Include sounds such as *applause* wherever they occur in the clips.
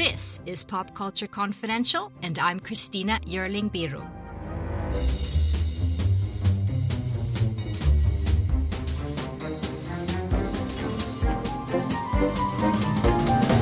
This is Pop Culture Confidential, and I'm Christina Yerling Biru.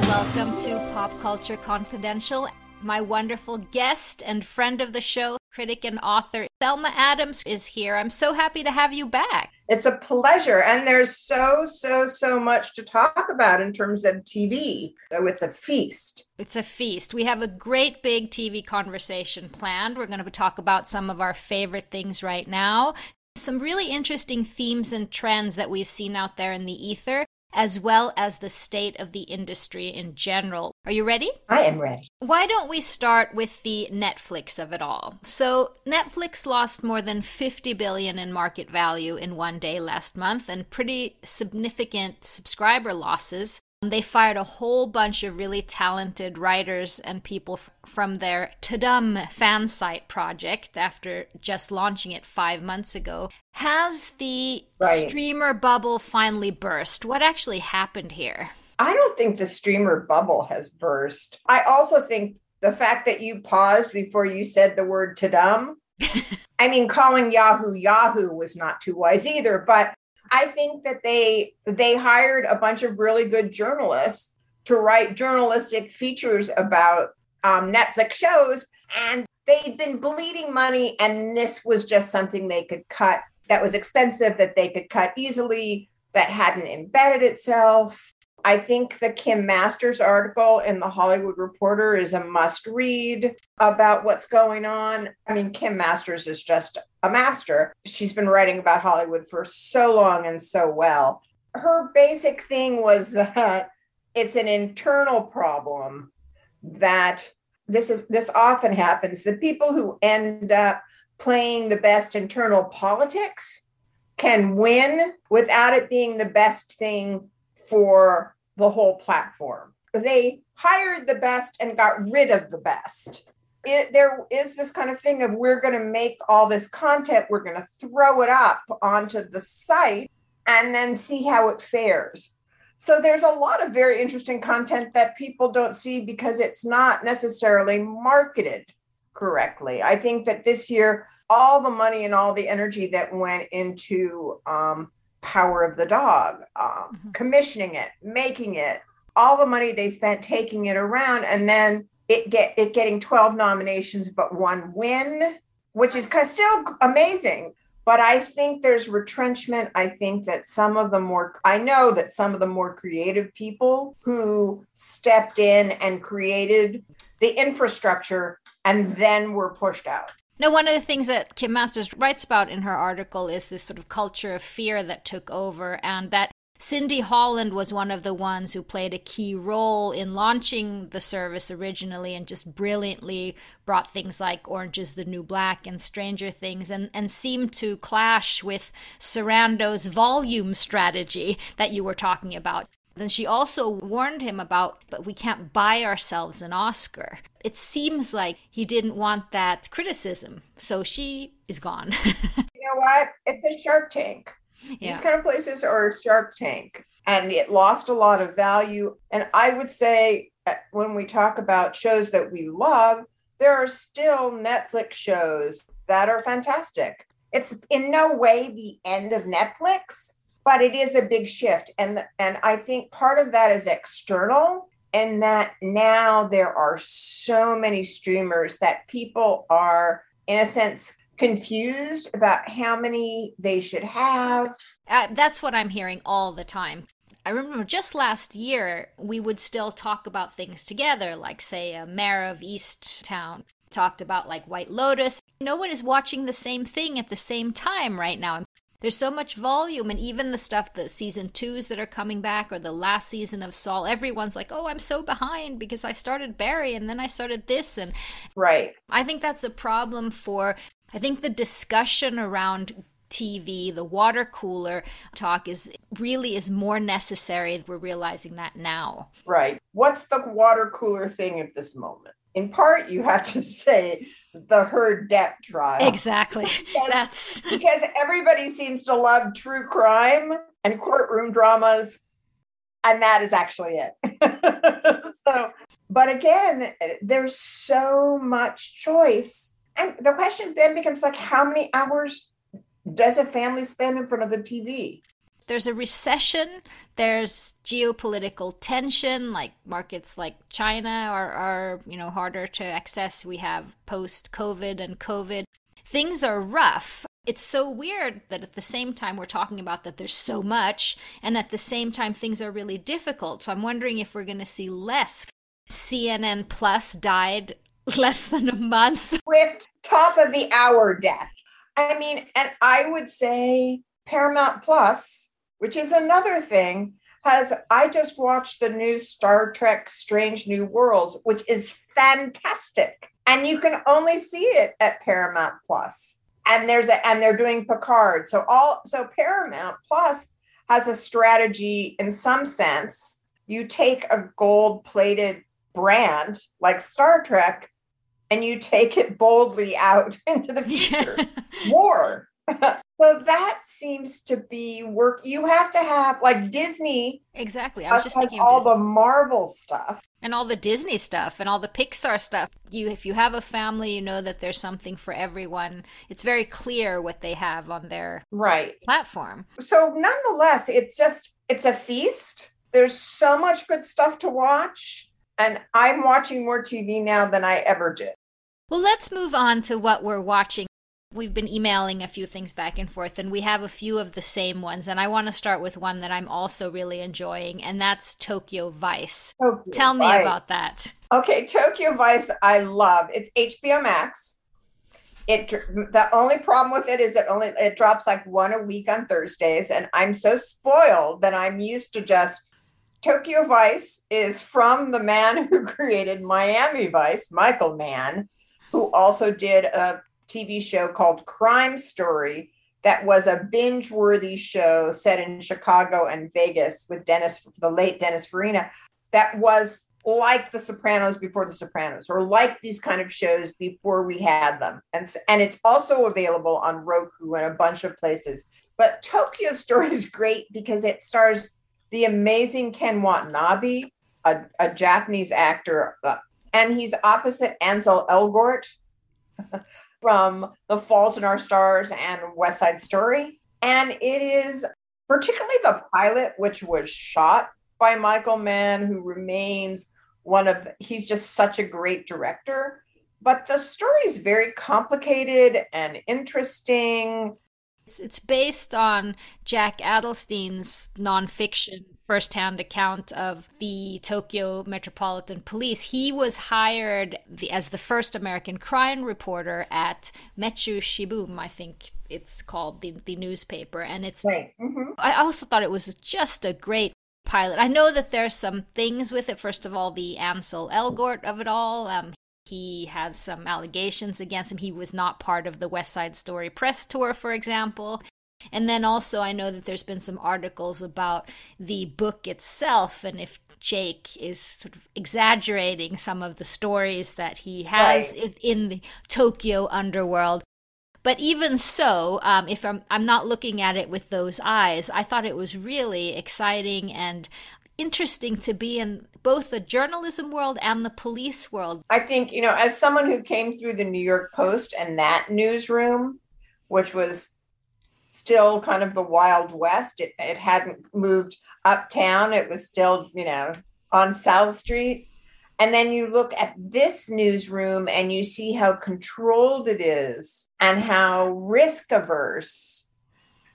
Welcome to Pop Culture Confidential. My wonderful guest and friend of the show, critic and author Thelma Adams, is here. I'm so happy to have you back. It's a pleasure. And there's so, so, so much to talk about in terms of TV. So it's a feast. It's a feast. We have a great big TV conversation planned. We're going to talk about some of our favorite things right now, some really interesting themes and trends that we've seen out there in the ether as well as the state of the industry in general. Are you ready? I am ready. Why don't we start with the Netflix of it all? So, Netflix lost more than 50 billion in market value in one day last month and pretty significant subscriber losses. They fired a whole bunch of really talented writers and people f- from their Tudum fan site project after just launching it five months ago. Has the right. streamer bubble finally burst? What actually happened here? I don't think the streamer bubble has burst. I also think the fact that you paused before you said the word Tudum. *laughs* I mean, calling Yahoo Yahoo was not too wise either, but I think that they they hired a bunch of really good journalists to write journalistic features about um, Netflix shows, and they'd been bleeding money, and this was just something they could cut that was expensive that they could cut easily that hadn't embedded itself. I think the Kim Masters article in the Hollywood Reporter is a must read about what's going on. I mean, Kim Masters is just a master. She's been writing about Hollywood for so long and so well. Her basic thing was that it's an internal problem that this is this often happens the people who end up playing the best internal politics can win without it being the best thing for the whole platform. They hired the best and got rid of the best. It, there is this kind of thing of we're going to make all this content, we're going to throw it up onto the site and then see how it fares. So there's a lot of very interesting content that people don't see because it's not necessarily marketed correctly. I think that this year, all the money and all the energy that went into um, power of the dog, um, mm-hmm. commissioning it, making it, all the money they spent taking it around, and then it get it getting 12 nominations but one win, which is still amazing. But I think there's retrenchment. I think that some of the more, I know that some of the more creative people who stepped in and created the infrastructure and then were pushed out. Now, one of the things that Kim Masters writes about in her article is this sort of culture of fear that took over, and that Cindy Holland was one of the ones who played a key role in launching the service originally and just brilliantly brought things like Orange is the New Black and Stranger Things and, and seemed to clash with Sarandos' volume strategy that you were talking about. Then she also warned him about, but we can't buy ourselves an Oscar. It seems like he didn't want that criticism, so she is gone. *laughs* you know what? It's a Shark Tank. Yeah. These kind of places are a Shark Tank, and it lost a lot of value. And I would say, uh, when we talk about shows that we love, there are still Netflix shows that are fantastic. It's in no way the end of Netflix, but it is a big shift and and i think part of that is external and that now there are so many streamers that people are in a sense confused about how many they should have uh, that's what i'm hearing all the time I remember just last year, we would still talk about things together, like, say, a Mare of Easttown talked about like White Lotus. No one is watching the same thing at the same time right now. There's so much volume and even the stuff the season twos that are coming back or the last season of Saul, everyone's like, Oh, I'm so behind because I started Barry and then I started this and Right. I think that's a problem for I think the discussion around TV, the water cooler talk is really is more necessary. We're realizing that now. Right. What's the water cooler thing at this moment? In part, you have to say the Heard Depp trial. Exactly. *laughs* Because, That's because everybody seems to love true crime and courtroom dramas, and that is actually it. *laughs* so, but again, there's so much choice. And the question then becomes like, how many hours does a family spend in front of the TV? There's a recession, there's geopolitical tension, like markets like China are, are you know harder to access. We have post COVID and COVID. Things are rough. It's so weird that at the same time we're talking about that there's so much, and at the same time things are really difficult. So I'm wondering if we're going to see less. CNN Plus died *laughs* less than a month. With top of the hour death. I mean, and I would say Paramount Plus which is another thing has i just watched the new star trek strange new worlds which is fantastic. And you can only see it at paramount plus. And there's a and they're doing picard. So all so paramount plus has a strategy in some sense. You take a gold plated brand like star trek and you take it boldly out *laughs* into the future. *laughs* War *laughs* so that seems to be work. You have to have like Disney. Exactly. I was just thinking all the Marvel stuff and all the Disney stuff and all the Pixar stuff. You, if you have a family, you know that there's something for everyone. It's very clear what they have on their right platform. So nonetheless, it's just it's a feast. There's so much good stuff to watch, and I'm watching more TV now than I ever did. Well, let's move on to what we're watching We've been emailing a few things back and forth, and we have a few of the same ones. And I want to start with one that I'm also really enjoying, and that's Tokyo Vice. Tokyo Tell me about that. Okay, Tokyo Vice, I love. It's HBO Max. It the only problem with it is that only it drops like one a week on Thursdays, and I'm so spoiled that I'm used to just Tokyo Vice is from the man who *laughs* created Miami Vice, Michael Mann, who also did a TV show called Crime Story that was a binge worthy show set in Chicago and Vegas with Dennis, the late Dennis Farina, that was like The Sopranos before The Sopranos, or like these kind of shows before we had them. And, and it's also available on Roku and a bunch of places. But Tokyo Story is great because it stars the amazing Ken Watanabe, a, a Japanese actor, uh, and he's opposite Ansel Elgort. *laughs* from The Fault in Our Stars and West Side Story. And it is particularly the pilot, which was shot by Michael Mann, who remains one of, he's just such a great director. But the story is very complicated and interesting. It's, it's based on Jack Adelstein's nonfiction firsthand account of the Tokyo Metropolitan Police. He was hired the, as the first American crime reporter at Metsu Shimbun, I think it's called the, the newspaper. And it's, right. mm-hmm. I also thought it was just a great pilot. I know that there's some things with it. First of all, the Ansel Elgort of it all. Um, he has some allegations against him. He was not part of the West Side Story press tour, for example. And then also, I know that there's been some articles about the book itself and if Jake is sort of exaggerating some of the stories that he has right. in the Tokyo underworld. But even so, um, if I'm, I'm not looking at it with those eyes, I thought it was really exciting and interesting to be in both the journalism world and the police world. I think, you know, as someone who came through the New York Post and that newsroom, which was still kind of the Wild West. It, it hadn't moved uptown. It was still, you know, on South Street. And then you look at this newsroom and you see how controlled it is and how risk averse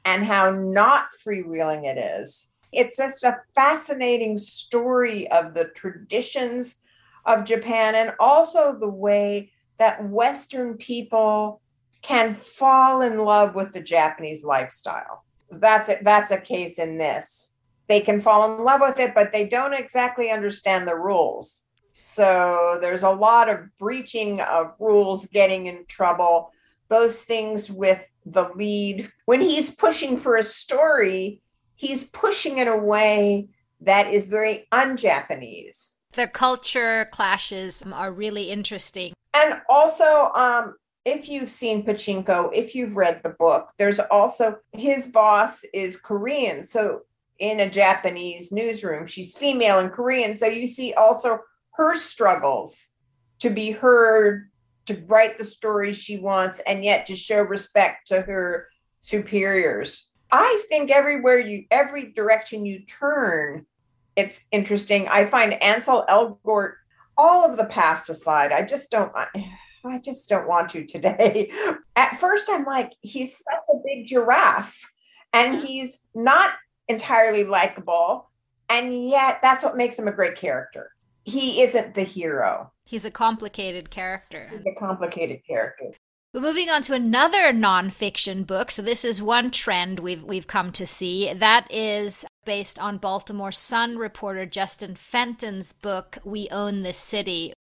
and how not freewheeling it is. It's just a fascinating story of the traditions of Japan and also the way that Western people can fall in love with the Japanese lifestyle. That's a, that's a case in this. They can fall in love with it, but they don't exactly understand the rules. So there's a lot of breaching of rules, getting in trouble, those things with the lead. When he's pushing for a story, he's pushing in a way that is very un Japanese. The culture clashes are really interesting. And also, um, if you've seen Pachinko, if you've read the book, there's also his boss is Korean. So in a Japanese newsroom, she's female and Korean. So you see also her struggles to be heard, to write the stories she wants, and yet to show respect to her superiors. I think everywhere you, every direction you turn, it's interesting. I find Ansel Elgort, all of the past aside, I just don't. I, I just don't want to today. *laughs* At first, I'm like, he's such a big giraffe and he's not entirely likable. And yet, that's what makes him a great character. He isn't the hero. He's a complicated character. He's a complicated character. But moving on to another nonfiction book. So this is one trend we've we've come to see. That is based on Baltimore Sun reporter Justin Fenton's book We Own This City,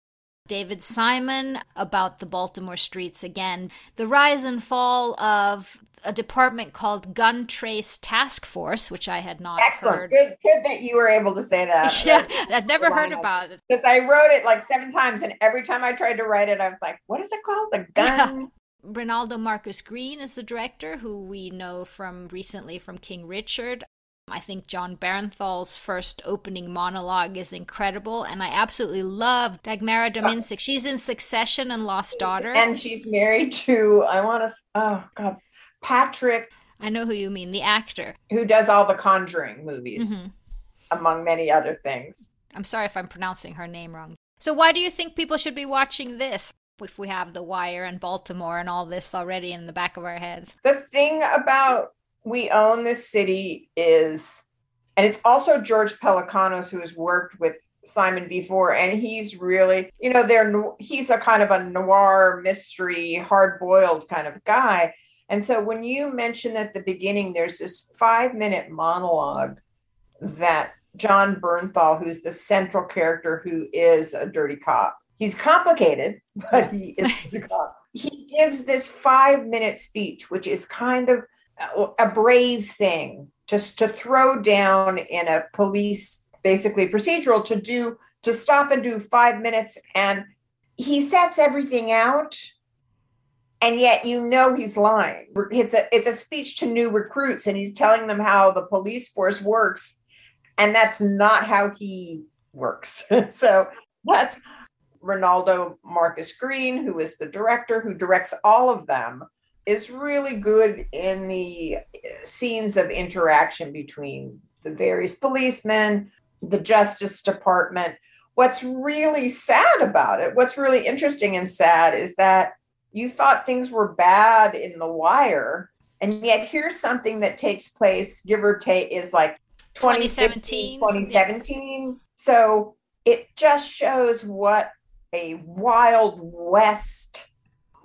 David Simon about the Baltimore streets again. The rise and fall of a department called Gun Trace Task Force, which I had not Excellent. heard. Good, good that you were able to say that. *laughs* yeah, I've never heard about it. Because I wrote it like seven times, and every time I tried to write it, I was like, "What is it called? The *laughs* gun." Reinaldo Marcus Green is the director, who we know from recently from King Richard. I think Jon Bernthal's first opening monologue is incredible, and I absolutely love Dagmara Dominczyk. She's in Succession and Lost Daughter, and she's married to I want to oh god Patrick. I know who you mean, the actor who does all the Conjuring movies, mm-hmm. among many other things. I'm sorry if I'm pronouncing her name wrong. So, why do you think people should be watching this? If we have The Wire and Baltimore and all this already in the back of our heads. The thing about we own this city is, and it's also George Pelecanos who has worked with Simon before, and he's really, you know, they're he's a kind of a noir mystery, hard boiled kind of guy. And so when you mention at the beginning, there's this five minute monologue that Jon Bernthal, who's the central character who is a dirty cop, he's complicated, but he is. *laughs* He gives this five minute speech, which is kind of a brave thing just to throw down in a police basically procedural to do to stop and do five minutes and he sets everything out and yet you know he's lying. It's a it's a speech to new recruits and he's telling them how the police force works and that's not how he works. *laughs* So that's reinaldo marcus green who is the director who directs all of them is really good in the eh, scenes of interaction between the various policemen, the Justice Department. What's really sad about it, what's really interesting and sad, is that you thought things were bad in The Wire, and yet here's something that takes place, give or take, is like 2017. 2017. Yeah. So it just shows what a wild west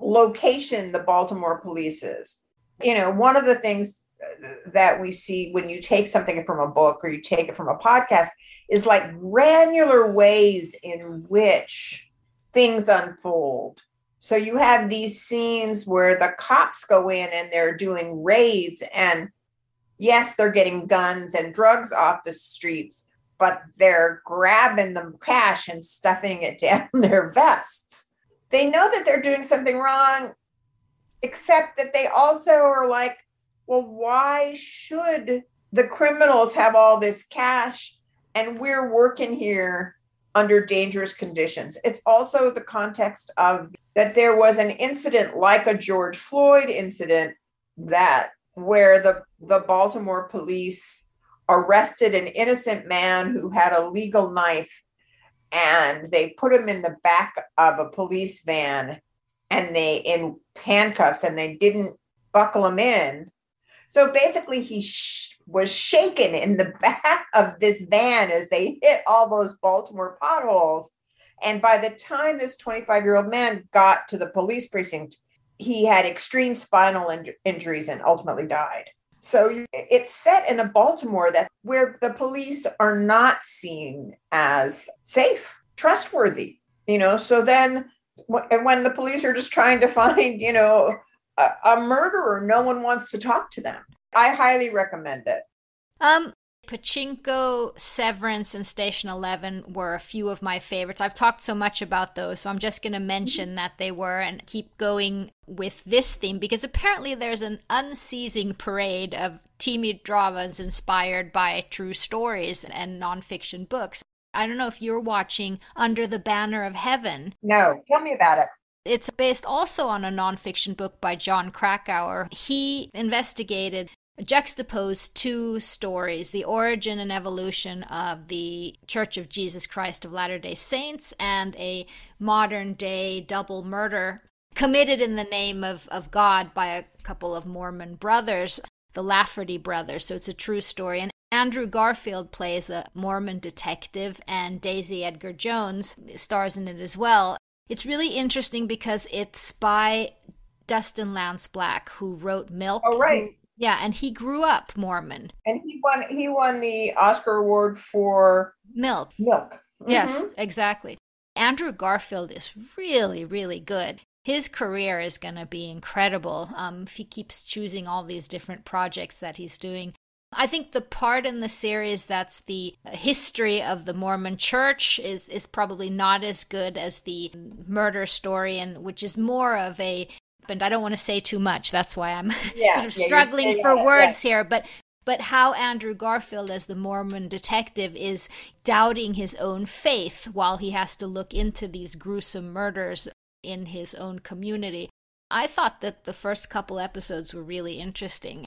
location the Baltimore police is. You know, one of the things that we see when you take something from a book or you take it from a podcast is like granular ways in which things unfold. So you have these scenes where the cops go in and they're doing raids and yes, they're getting guns and drugs off the streets, but they're grabbing the cash and stuffing it *laughs* down their vests they know that they're doing something wrong, except that they also are like, well, why should the criminals have all this cash and we're working here under dangerous conditions? It's also the context of that there was an incident like a George Floyd incident that where the the Baltimore police arrested an innocent man who had a legal knife and they put him in the back of a police van and they in handcuffs and they didn't buckle him in so basically he sh- was shaken in the *laughs* back of this van as they hit all those baltimore potholes and by the time this 25 year old man got to the police precinct he had extreme spinal in- injuries and ultimately died. So it's set in a Baltimore that where the police are not seen as safe, trustworthy, you know. So then, when the police are just trying to *laughs* find, you know, a, a murderer, no one wants to talk to them. I highly recommend it. Um, Pachinko, Severance, and Station 11 were a few of my favorites. I've talked so much about those, so I'm just going to mention that they were and keep going with this theme because apparently there's an unceasing parade of TV dramas inspired by true stories and nonfiction books. I don't know if you're watching Under the Banner of Heaven. No, tell me about it. It's based also on a nonfiction book by Jon Krakauer. He investigated juxtapose two stories the origin and evolution of the Church of Jesus Christ of Latter day Saints and a modern day double murder committed in the name of, of God by a couple of Mormon brothers, the Lafferty brothers. So it's a true story. And Andrew Garfield plays a Mormon detective, and Daisy Edgar Jones stars in it as well. It's really interesting because it's by Dustin Lance Black, who wrote Milk. Oh, right. Yeah, and he grew up Mormon. And he won he won the Oscar award for Milk. Milk. Mm-hmm. Yes, exactly. Andrew Garfield is really, really good. His career is going to be incredible um, if he keeps choosing all these different projects that he's doing. I think the part in the series that's the history of the Mormon Church is is probably not as good as the murder story, and which is more of a I don't want to say too much. That's why I'm *laughs* yeah, sort of yeah, struggling for words here. But but how Andrew Garfield, as the Mormon detective, is doubting his own faith while he has to look into these gruesome murders in his own community. I thought that the first couple episodes were really interesting.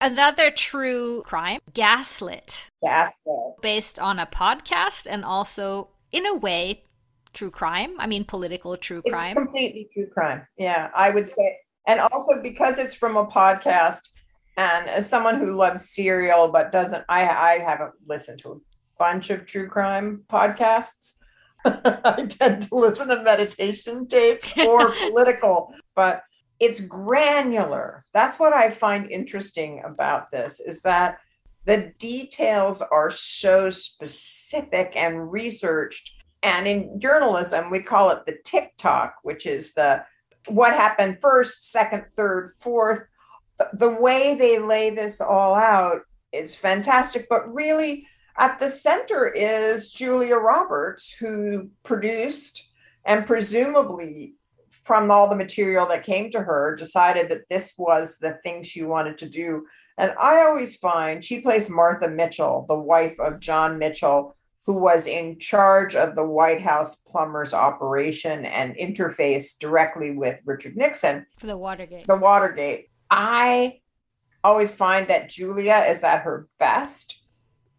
Another true crime, Gaslit. Gaslit. Based on a podcast and also, in a way, true crime. I mean, political true crime. It's completely true crime. Yeah, I would say. And also because it's from a podcast, and as someone who loves serial but doesn't, I, I haven't listened to a bunch of true crime podcasts. *laughs* I tend to listen to meditation tapes or *laughs* political, but it's granular. That's what I find interesting about this is that the details are so specific and researched. And in journalism, we call it the tick-tock, which is the what happened first, second, third, fourth. The way they lay this all out is fantastic. But really, at the center is Julia Roberts, who produced and presumably from all the material that came to her, decided that this was the thing she wanted to do. And I always find she plays Martha Mitchell, the wife of John Mitchell, who was in charge of the White House plumbers operation and interface directly with Richard Nixon. For the Watergate. The Watergate. I always find that Julia is at her best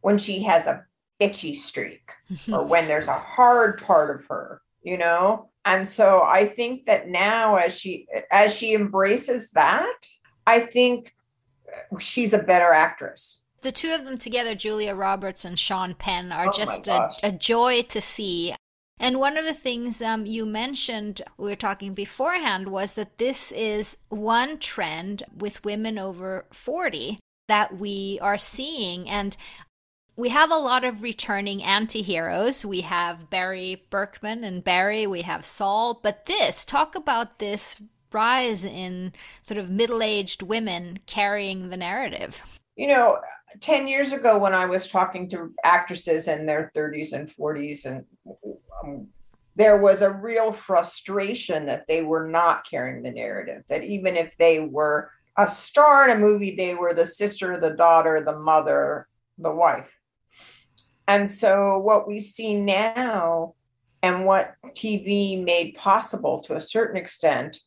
when she has a bitchy streak *laughs* or when there's a hard part of her, you know? And so i think that now as she as she embraces that i think she's a better actress. The two of them together julia roberts and sean penn are oh just a, a, joy to see. And one of the things um, you mentioned we were talking beforehand was that this is one trend with women over 40 that we are seeing. And we have a lot of returning anti-heroes. We have Barry Berkman and Barry, we have Saul, but this, talk about this rise in sort of middle aged women carrying the narrative. You know, 10 years ago when I was talking to actresses in their 30s and 40s, and um, there was a real frustration that they were not carrying the narrative, that even if they were a star in a movie, they were the sister, the daughter, the mother, the wife. And so what we see now and what TV made possible to a certain extent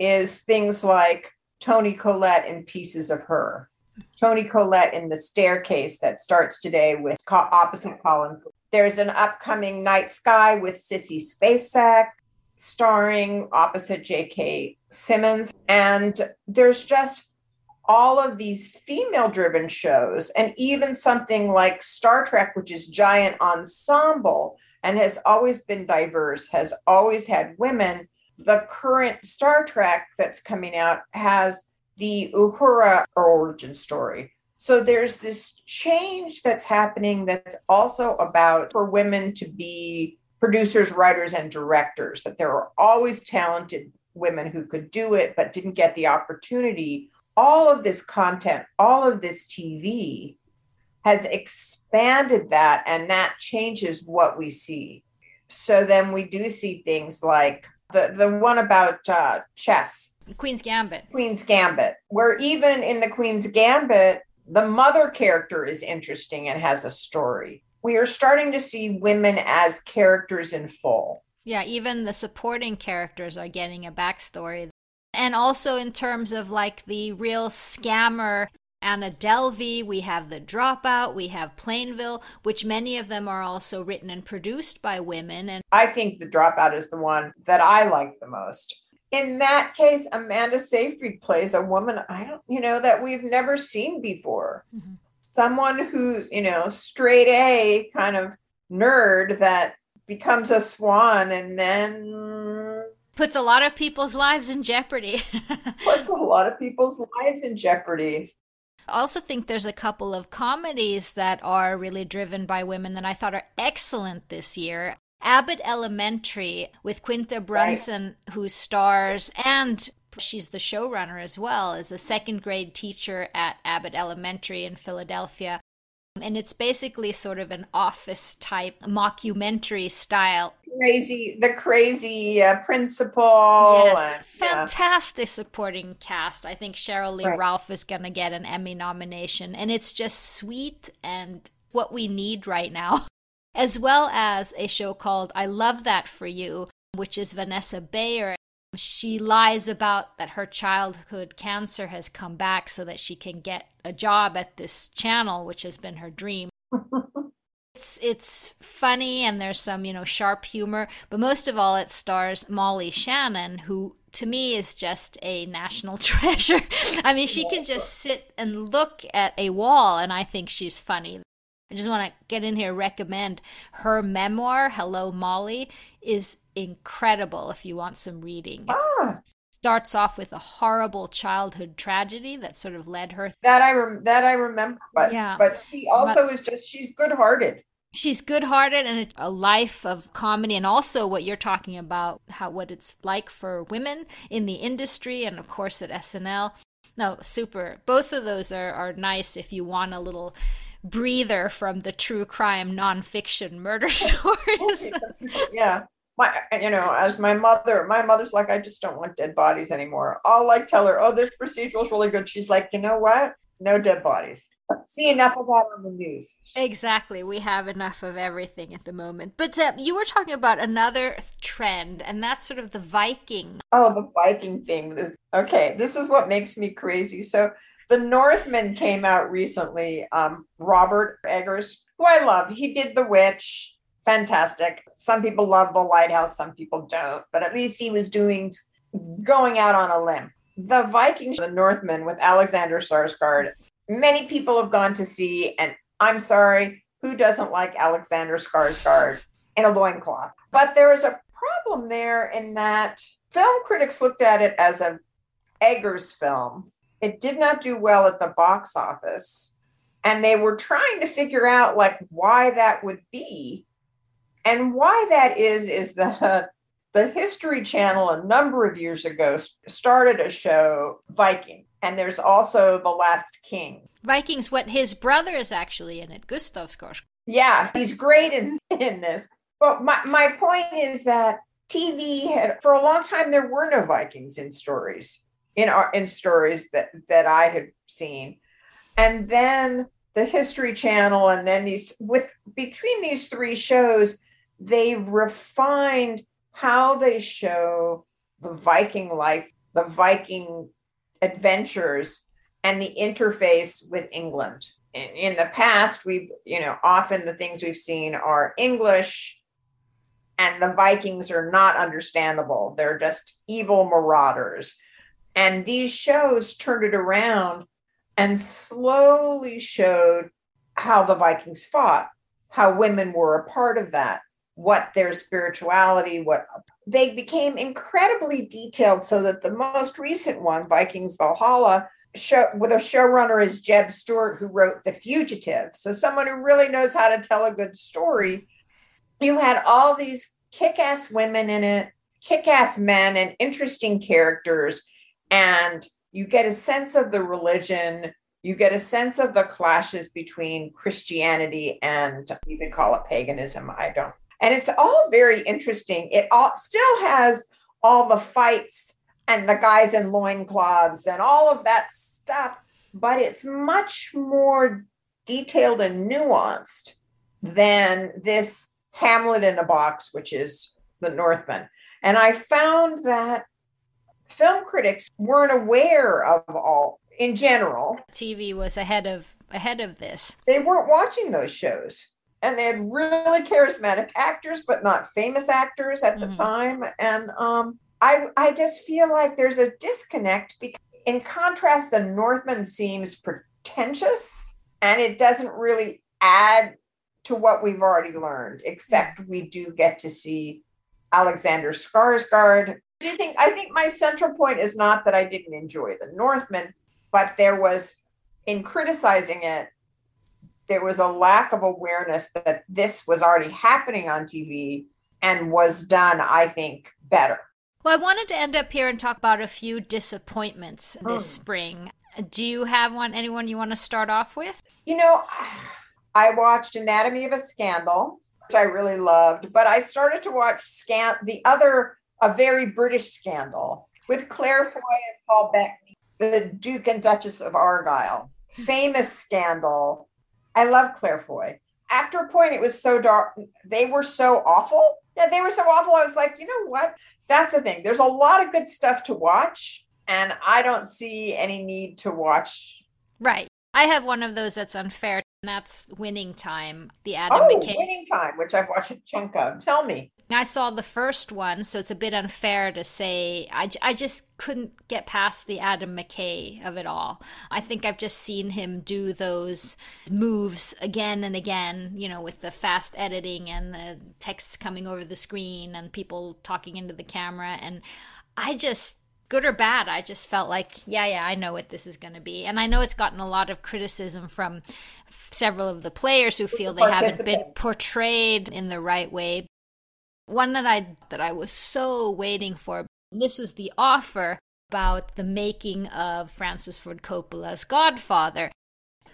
is things like Toni Collette in Pieces of Her. Toni Collette in The Staircase that starts today with opposite Colin. There's an upcoming Night Sky with Sissy Spacek starring opposite J.K. Simmons. And there's just all of these female driven shows, and even something like Star Trek, which is giant ensemble and has always been diverse, has always had women. The current Star Trek that's coming out has the Uhura origin story. So there's this change that's happening that's also about for women to be producers, writers, and directors, that there are always talented women who could do it but didn't get the opportunity. All of this content, all of this TV has expanded that, and that changes what we see. So then we do see things like the, the one about uh, chess. Queen's Gambit. Queen's Gambit, where even in the Queen's Gambit, the mother character is interesting and has a story. We are starting to see women as characters in full. Yeah, even the supporting characters are getting a backstory. And also in terms of like the real scammer Anna Delvey, we have The Dropout, we have Plainville, which many of them are also written and produced by women. And I think The Dropout is the one that I like the most. In that case, Amanda Seyfried plays a woman I don't, you know, that we've never seen before. Mm-hmm. Someone who, you know, straight A kind of nerd that becomes a swan and then puts a lot of people's lives in jeopardy. *laughs* puts a lot of people's lives in jeopardy. I also think there's a couple of comedies that are really driven by women that I thought are excellent this year. Abbott Elementary with Quinta Brunson, right. who stars, and she's the showrunner as well, is a second grade teacher at Abbott Elementary in Philadelphia. And it's basically sort of an office type mockumentary style. Crazy, the crazy uh, principal. Yes, and, fantastic yeah. supporting cast. I think Sheryl Lee right. Ralph is going to get an Emmy nomination. And it's just sweet and what we need right now. *laughs* As well as a show called I Love That For You, which is Vanessa Bayer she lies about that her childhood cancer has come back so that she can get a job at this channel, which has been her dream. *laughs* it's it's funny and there's some you know sharp humor, but most of all, it stars Molly Shannon, who to me is just a national *laughs* treasure. I mean, she can just sit and look at a wall, and I think she's funny. I just want to get in here recommend her memoir, Hello Molly, is incredible if you want some reading. Ah. Starts off with a horrible childhood tragedy that sort of led her. That I rem- that I remember, but yeah. but she also but, is just she's good-hearted. She's good-hearted and a life of comedy, and also what you're talking about, how what it's like for women in the industry, and of course at SNL. No, super. Both of those are are nice if you want a little breather from the true crime nonfiction murder *laughs* stories. *laughs* yeah. My, you know, as my mother, my mother's like, I just don't want dead bodies anymore. I'll like tell her, oh, this procedural is really good. She's like, you know what? No dead bodies. See enough of that on the news. Exactly. We have enough of everything at the moment. But uh, you were talking about another trend, and that's sort of the Viking. Oh, the Viking thing. Okay, this is what makes me crazy. So the Northman came out recently. Um, Robert Eggers, who I love, he did The Witch. Fantastic. Some people love The Lighthouse, some people don't, but at least he was doing going out on a limb. The Vikings, The Northman with Alexander Skarsgård. Many people have gone to see, and I'm sorry, who doesn't like Alexander Skarsgård in a loincloth? But there is a problem there in that film critics looked at it as a Eggers film it did not do well at the box office. And they were trying to figure out like why that would be. And why that is is the *laughs* the History Channel a number of years ago started a show, Viking, and there's also The Last King. Vikings, what his brother is actually in it, Gustaf Skarsgård. Yeah, he's great in, *laughs* in this. But my, my point is that TV had for a long time there were no Vikings in stories in our in stories that that I had seen. And then the History Channel and then these with between these three shows, they refined how they show the Viking life, the Viking adventures, and the interface with England. In, in the past, we've, you know, often the things we've seen are English, and the Vikings are not understandable. They're just evil marauders. And these shows turned it around and slowly showed how the Vikings fought, how women were a part of that, what their spirituality, what they became incredibly detailed so that the most recent one, Vikings Valhalla, show with a showrunner is Jeb Stuart, who wrote The Fugitive. So someone who really knows how to tell a good story. You had all these kick-ass women in it, kick-ass men, and interesting characters. And you get a sense of the religion you get a sense of the clashes between Christianity and you could call it paganism. I don't and it's all very interesting. It all still has all the fights and the guys in loincloths and all of that stuff, but it's much more detailed and nuanced than this Hamlet in a box, which is the Northman. And I found that film critics weren't aware of all in general. TV was ahead of ahead of this. They weren't watching those shows and they had really charismatic actors but not famous actors at the mm-hmm. time and um, I, I just feel like there's a disconnect because in contrast the northman seems pretentious and it doesn't really add to what we've already learned except we do get to see alexander skarsgård do think i think my central point is not that i didn't enjoy the northman but there was in criticizing it there was a lack of awareness that this was already happening on TV and was done, I think, better. Well, I wanted to end up here and talk about a few disappointments this oh. spring. Do you have one? Anyone you want to start off with? You know, I watched Anatomy of a Scandal, which I really loved, but I started to watch scan the other, a very British scandal with Claire Foy and Paul Bettany, the Duke and Duchess of Argyll. Famous scandal I love Claire Foy. After a point, it was so dark. They were so awful. Yeah, they were so awful. I was like, you know what? That's the thing. There's a lot of good stuff to watch, and I don't see any need to watch. Right. I have one of those that's unfair, that's Winning Time, the Adam oh, McKay. Winning Time, which I've watched a chunk of. Tell me. I saw the first one, so it's a bit unfair to say. I, I just couldn't get past the Adam McKay of it all. I think I've just seen him do those moves again and again, you know, with the fast editing and the texts coming over the screen and people talking into the camera. And I just good or bad, I just felt like, yeah, yeah, I know what this is going to be. And I know it's gotten a lot of criticism from several of the players who feel they haven't been portrayed in the right way. One that I that I was so waiting for. This was the offer about the making of Francis Ford Coppola's Godfather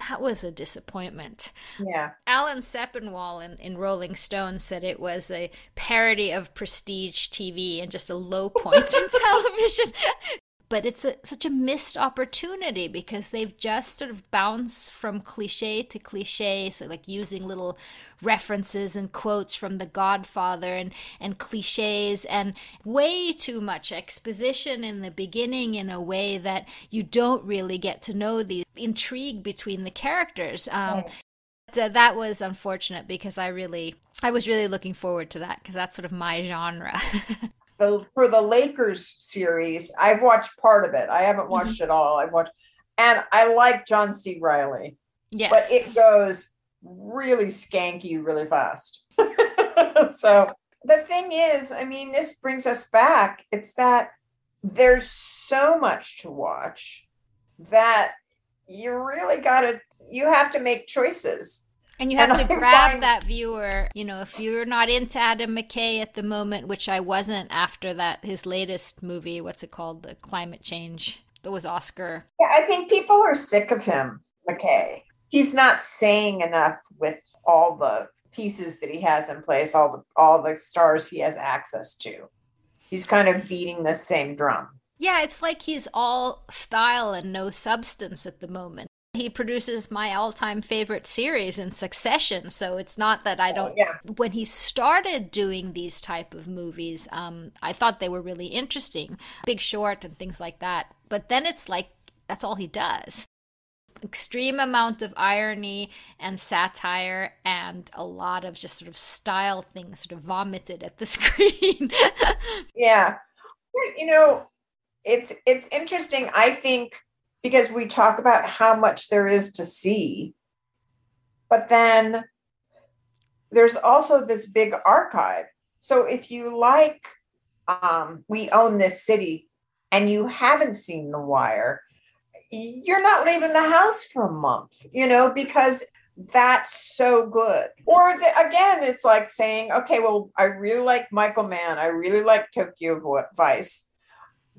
that was a disappointment. Yeah. Alan Sepinwall in, in Rolling Stone said it was a parody of prestige TV and just a low point in *laughs* television but it's a, such a missed opportunity because they've just sort of bounced from cliche to cliche so like using little references and quotes from the godfather and and cliches and way too much exposition in the beginning in a way that you don't really get to know the intrigue between the characters um, right. that was unfortunate because i really i was really looking forward to that because that's sort of my genre *laughs* the for the Lakers series, I've watched part of it. I haven't mm-hmm. watched mm-hmm. it all. I've watched, and I like John C. Reilly. Yes, but it goes really skanky really fast. *laughs* so the thing is, I mean, this brings us back. It's that there's so much to watch that you really got to you have to make choices And you have And to I grab that viewer. You know, if you're not into Adam McKay at the moment, which I wasn't after that, his latest movie, what's it called? The climate change. That was Oscar. Yeah, I think people are sick of him, McKay. He's not saying enough with all the pieces that he has in place, all the all the stars he has access to. He's kind of beating the same drum. Yeah, it's like he's all style and no substance at the moment. He produces my all time favorite series in succession, so it's not that I don't. yeah. When he started doing these type of movies, um, I thought they were really interesting, Big Short and things like that. But then it's like that's all he does. Extreme amount of irony and satire, and a lot of just sort of style things sort of vomited at the *laughs* screen. Yeah. You know, it's it's interesting. I think because we talk about how much there is to see, but then there's also this big archive. So if you like um, We Own This City and you haven't seen The Wire, you're not leaving the house for a month, you know, because that's so good. Or the, again, it's like saying, okay, well, I really like Michael Mann. I really like Tokyo Vice.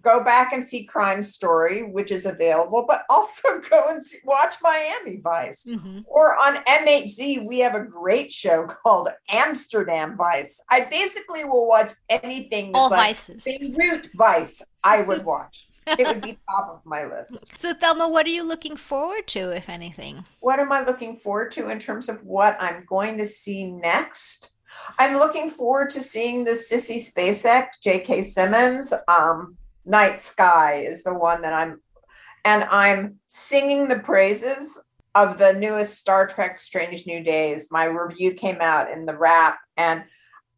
Go back and see Crime Story, which is available, but *laughs* also go and see, watch Miami Vice. Mhm. Or on MHZ, we have a great show *laughs* called Amsterdam Vice. I basically will watch anything that's All like vices. Beirut Vice. I would *laughs* watch. it would be top of my list. So, Thelma, what are you looking forward to, if anything? What am I looking forward to in terms of what I'm going to see next? I'm looking forward to seeing the Sissy Spacek, J.K. Simmons. Um, Night Sky is the one that I'm, and I'm singing the praises of the newest Star Trek Strange New Days. My review came out in the wrap, and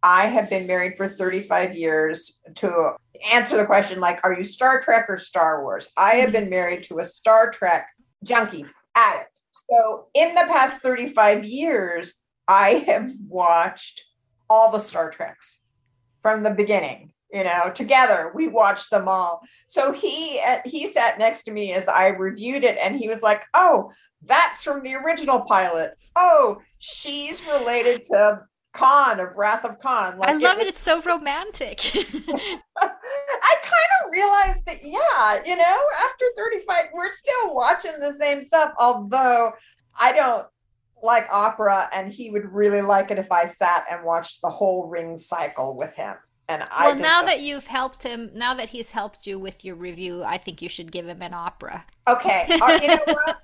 I have been married for 35 years to answer the question like, are you Star Trek or Star Wars? I have mm-hmm. been married to a Star Trek junkie addict. So in the past 35 years, I have watched all the Star Treks from the beginning. You know, together we watched them all. So he uh, he sat next to me as I reviewed it, and he was like, "Oh, that's from the original pilot. Oh, she's related to Khan of Wrath of Khan." I love was- it. It's so romantic. *laughs* *laughs* I kind of realized that, yeah, you know, after 35, we're still watching the same stuff, although I don't like opera, and he would really like it if I sat and watched the whole ring cycle with him. And I well, now don't- that you've helped him, now that he's helped you with your review, I think you should give him an opera. okay, *laughs* uh, you know what?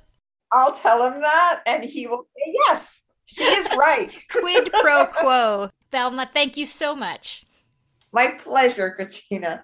I'll tell him that, and he will say, yes, she is *laughs* right. Quid pro quo. Thelma, thank you so much. My pleasure, Christina.